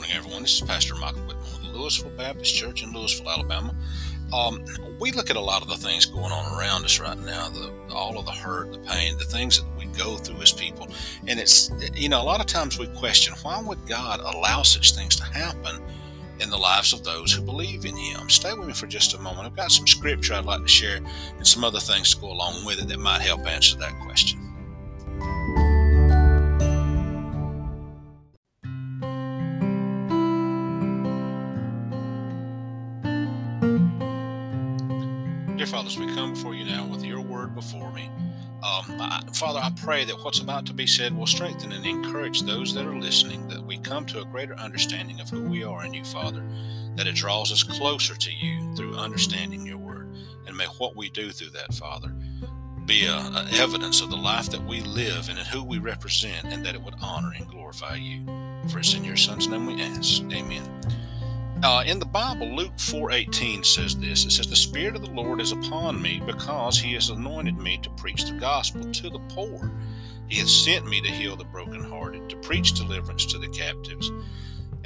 morning, everyone. This is Pastor Michael Whitman with Louisville Baptist Church in Louisville, Alabama. Um, we look at a lot of the things going on around us right now, the, all of the hurt, the pain, the things that we go through as people. And it's, you know, a lot of times we question why would God allow such things to happen in the lives of those who believe in Him? Stay with me for just a moment. I've got some scripture I'd like to share and some other things to go along with it that might help answer that question. Dear Fathers, we come before you now with your word before me. Um, I, Father, I pray that what's about to be said will strengthen and encourage those that are listening, that we come to a greater understanding of who we are in you, Father, that it draws us closer to you through understanding your word. And may what we do through that, Father, be a, a evidence of the life that we live and in who we represent, and that it would honor and glorify you. For it's in your Son's name we ask. Amen. Uh, in the Bible, Luke 4:18 says this. It says, "The Spirit of the Lord is upon me, because He has anointed me to preach the gospel to the poor. He has sent me to heal the brokenhearted, to preach deliverance to the captives,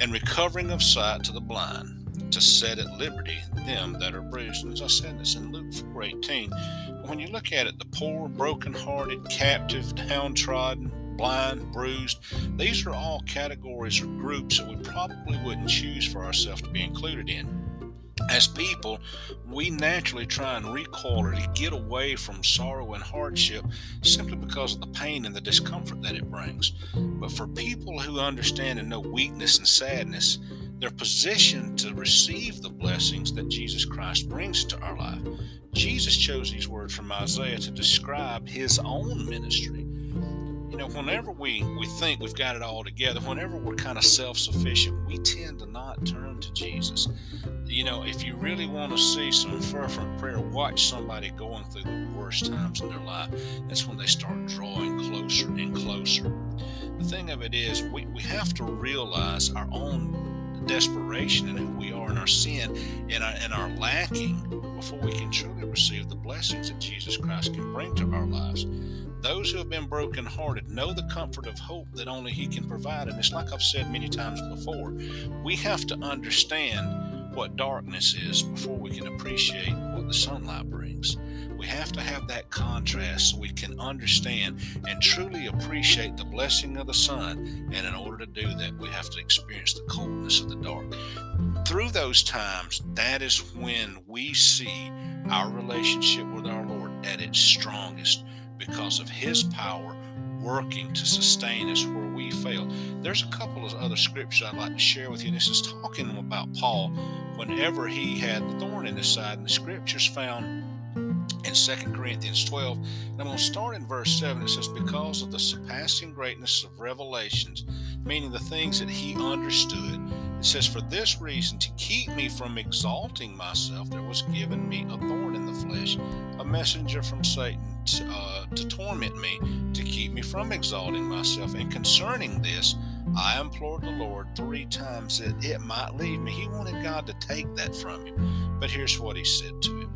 and recovering of sight to the blind, to set at liberty them that are bruised." And as I said, this in Luke 4:18. When you look at it, the poor, brokenhearted, captive, downtrodden, blind, bruised. These are all categories or groups that we probably wouldn't choose for ourselves to be included in. As people, we naturally try and recoil or to get away from sorrow and hardship simply because of the pain and the discomfort that it brings. But for people who understand and know weakness and sadness, they're positioned to receive the blessings that Jesus Christ brings to our life. Jesus chose these words from Isaiah to describe his own ministry you know, whenever we, we think we've got it all together, whenever we're kind of self sufficient, we tend to not turn to Jesus. You know, if you really want to see some fervent prayer, watch somebody going through the worst times in their life. That's when they start drawing closer and closer. The thing of it is, we, we have to realize our own desperation and who we are in our sin and our, and our lacking before we can truly receive the blessings that Jesus Christ can bring to our lives. Those who have been brokenhearted know the comfort of hope that only He can provide. And it's like I've said many times before we have to understand what darkness is before we can appreciate what the sunlight brings. We have to have that contrast so we can understand and truly appreciate the blessing of the sun. And in order to do that, we have to experience the coldness of the dark. Through those times, that is when we see our relationship with our Lord at its strongest because of His power working to sustain us where we fail. There's a couple of other scriptures I'd like to share with you. This is talking about Paul whenever he had the thorn in his side, and the scriptures found in 2 Corinthians 12. And I'm going to start in verse 7. It says, Because of the surpassing greatness of revelations, meaning the things that he understood, it says, For this reason, to keep me from exalting myself, there was given me a thorn in the flesh, a messenger from Satan to, uh, to torment me, to keep me from exalting myself. And concerning this, I implored the Lord three times that it might leave me. He wanted God to take that from him. But here's what he said to him.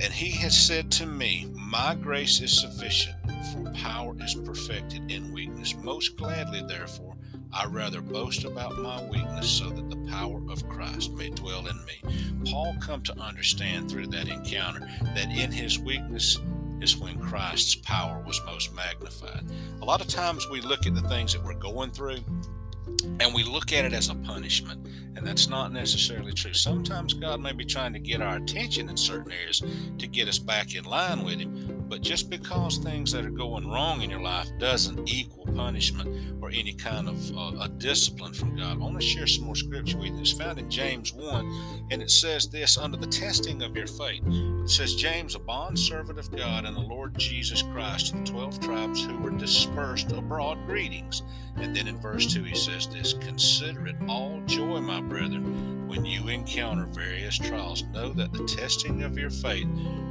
And he has said to me, My grace is sufficient, for power is perfected in weakness. Most gladly, therefore, I rather boast about my weakness so that the power of Christ may dwell in me. Paul come to understand through that encounter that in his weakness is when Christ's power was most magnified. A lot of times we look at the things that we're going through and we look at it as a punishment, and that's not necessarily true. Sometimes God may be trying to get our attention in certain areas to get us back in line with Him, but just because things that are going wrong in your life doesn't equal punishment or any kind of uh, a discipline from God. I want to share some more scripture with you. It's found in James 1, and it says this under the testing of your faith. It says, James, a bond servant of God and the Lord Jesus Christ, to the 12 tribes who were dispersed abroad, greetings. And then in verse 2, he says this Consider it all joy, my brethren, when you encounter various trials. Know that the testing of your faith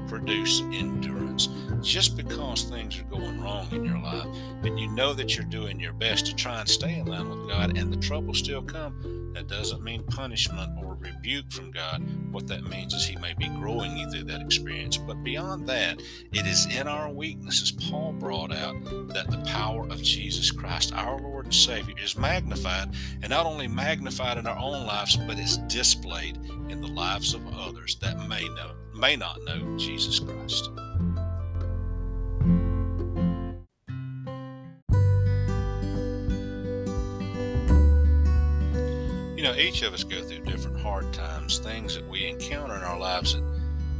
produce endurance. Just because things are going wrong in your life and you know that you're doing your best to try and stay in line with God and the trouble still come, that doesn't mean punishment or rebuke from God, what that means is He may be growing you through that experience. But beyond that, it is in our weaknesses, Paul brought out, that the power of Jesus Christ, our Lord and Savior, is magnified, and not only magnified in our own lives, but is displayed in the lives of others that may know may not know Jesus Christ. You know, each of us go through times, things that we encounter in our lives that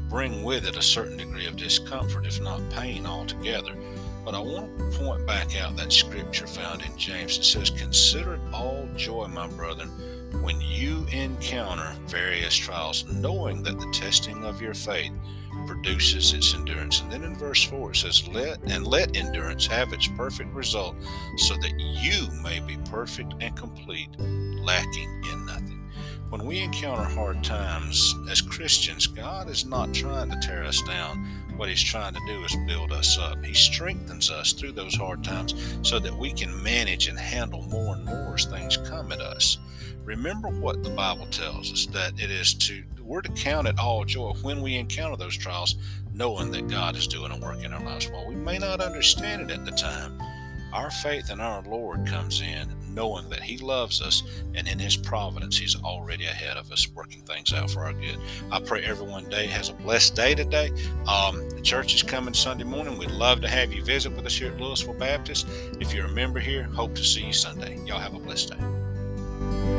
bring with it a certain degree of discomfort, if not pain altogether. But I want to point back out that scripture found in James. It says, Consider it all joy, my brethren, when you encounter various trials, knowing that the testing of your faith produces its endurance. And then in verse 4 it says, Let and let endurance have its perfect result, so that you may be perfect and complete, lacking in nothing. When we encounter hard times as Christians, God is not trying to tear us down. What He's trying to do is build us up. He strengthens us through those hard times so that we can manage and handle more and more as things come at us. Remember what the Bible tells us that it is to we're to count it all joy when we encounter those trials, knowing that God is doing a work in our lives. While we may not understand it at the time, our faith in our Lord comes in knowing that He loves us and in His providence He's already ahead of us, working things out for our good. I pray everyone day has a blessed day today. Um, the church is coming Sunday morning. We'd love to have you visit with us here at Louisville Baptist. If you're a member here, hope to see you Sunday. Y'all have a blessed day.